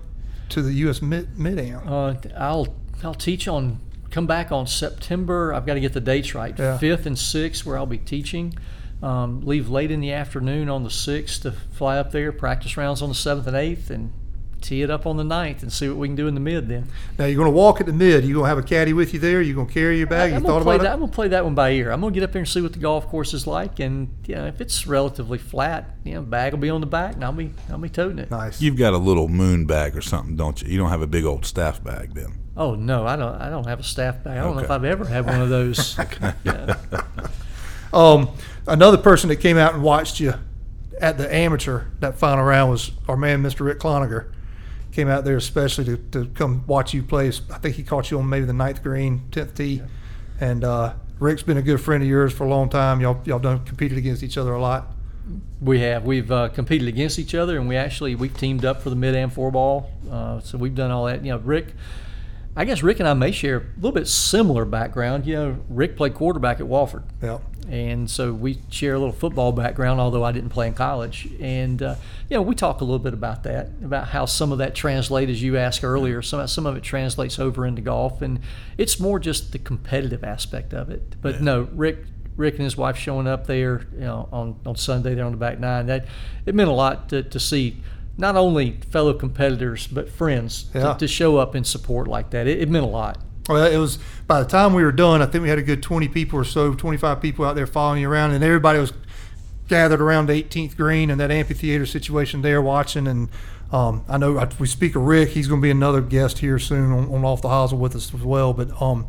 E: to the U.S. Mid Mid Am?
D: Uh, I'll I'll teach on come back on September. I've got to get the dates right.
E: Yeah.
D: Fifth and sixth, where I'll be teaching. Um, leave late in the afternoon on the sixth to fly up there. Practice rounds on the seventh and eighth, and tee it up on the ninth and see what we can do in the mid. Then
E: Now you're gonna walk at the mid. You're gonna have a caddy with you there? You're gonna carry your bag?
D: I'm
E: you
D: gonna
E: thought
D: play
E: about
D: that.
E: it?
D: I'm gonna play that one by ear. I'm gonna get up there and see what the golf course is like, and yeah, if it's relatively flat, you know, bag will be on the back, and I'll be I'll be toting it.
E: Nice.
B: You've got a little moon bag or something, don't you? You don't have a big old staff bag then.
D: Oh no, I don't. I don't have a staff bag. I don't know if I've ever had one of those. Yeah.
E: Um, another person that came out and watched you at the amateur that final round was our man, Mr. Rick Cloninger. Came out there especially to, to come watch you play. I think he caught you on maybe the ninth green, tenth tee, and uh, Rick's been a good friend of yours for a long time. Y'all y'all done competed against each other a lot.
D: We have. We've uh, competed against each other, and we actually we've teamed up for the mid am four ball. Uh, so we've done all that. You know, Rick. I guess Rick and I may share a little bit similar background. You know, Rick played quarterback at Wofford,
E: Yeah.
D: and so we share a little football background. Although I didn't play in college, and uh, you know, we talk a little bit about that, about how some of that translates, as you asked earlier. Some some of it translates over into golf, and it's more just the competitive aspect of it. But no, Rick Rick and his wife showing up there, you know, on, on Sunday there on the back nine. That it meant a lot to, to see not only fellow competitors but friends
E: Yeah.
D: to, to show up in support like that. It, it meant a lot.
E: Well, it was by the time we were done, I think we had a good 20 people or so, 25 people out there following you around, and everybody was gathered around the 18th green and that amphitheater situation there watching. And um, I know I, we speak of Rick; he's going to be another guest here soon on, on Off the Hosel with us as well. But um,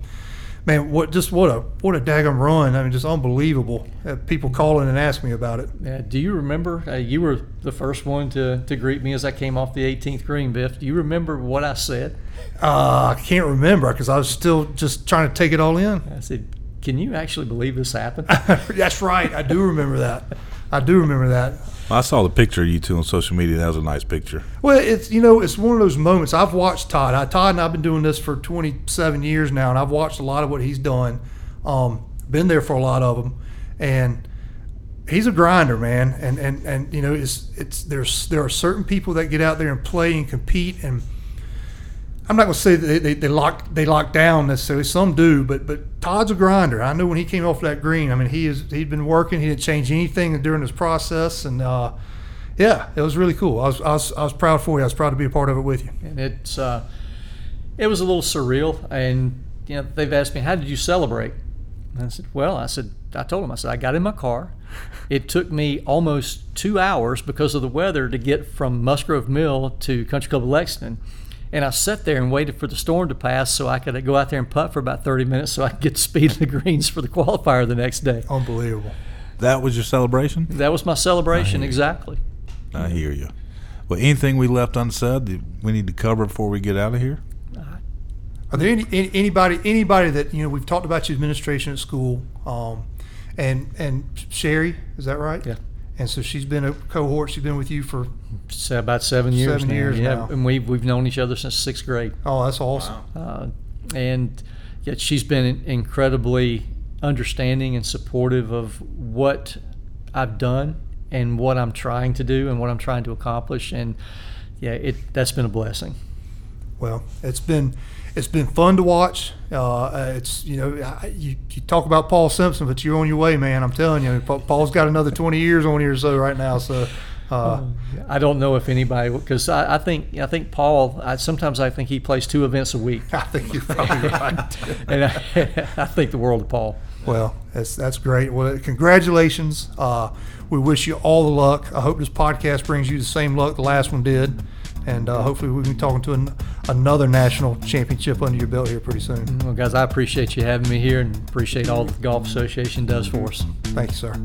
E: man, what just what a what a daggum run! I mean, just unbelievable. Uh, people calling and asking me about it.
D: Uh, do you remember? Uh, you were the first one to, to greet me as I came off the 18th green, Biff. Do you remember what I said?
E: Uh, I can't remember because I was still just trying to take it all in.
D: I said, "Can you actually believe this happened?"
E: That's right. I do remember that. I do remember that.
B: I saw the picture of you two on social media. That was a nice picture.
E: Well, it's you know it's one of those moments. I've watched Todd. I, Todd and I've been doing this for 27 years now, and I've watched a lot of what he's done. Um, been there for a lot of them, and he's a grinder, man. And and and you know it's it's there's there are certain people that get out there and play and compete, and I'm not going to say that they, they, they lock they lock down necessarily. Some do, but but Todd's a grinder. I know when he came off that green. I mean, he is he'd been working. He didn't change anything during this process, and uh, yeah, it was really cool. I was, I was I was proud for you. I was proud to be a part of it with you.
D: and it's uh, it was a little surreal. And you know, they've asked me, "How did you celebrate?" And I said, "Well, I said I told him I said I got in my car. It took me almost two hours because of the weather to get from Musgrove Mill to Country Club of Lexington." And I sat there and waited for the storm to pass so I could go out there and putt for about 30 minutes so I could get to speed in the greens for the qualifier the next day.
E: Unbelievable.
B: That was your celebration.
D: That was my celebration,
B: I hear you.
D: exactly.
B: I hear you. Well, anything we left unsaid that we need to cover before we get out of here?
E: Are there any, any anybody anybody that you know we've talked about your administration at school, um, and and Sherry is that right?
D: Yeah.
E: And so she's been a cohort. She's been with you for
D: It's about seven years
E: Seven
D: now.
E: years
D: yeah,
E: now.
D: and we've we've known each other since sixth grade.
E: oh that's awesome.
D: uh, and yet she's been incredibly understanding and supportive of what I've done and what I'm trying to do and what I'm trying to accomplish. And yeah, it that's been a blessing.
E: Well, it's been it's been fun to watch. Uh, uh, it's you know I- you, you talk about Paul Simpson, but you're on your way, man. I'm telling you, Paul's got another 20 years on here or so right now. So uh,
D: I don't know if anybody because I, I think I think Paul. I, sometimes I think he plays two events a week,
E: I think you're probably right.
D: and I, I think the world of Paul.
E: Well, that's that's great. Well, congratulations. Uh, we wish you all the luck. I hope this podcast brings you the same luck the last one did, and uh, hopefully we can be talking to an, another national championship under your belt here pretty soon.
D: Well, guys, I appreciate you having me here and appreciate all the Golf Association does for us.
E: Thank you, sir.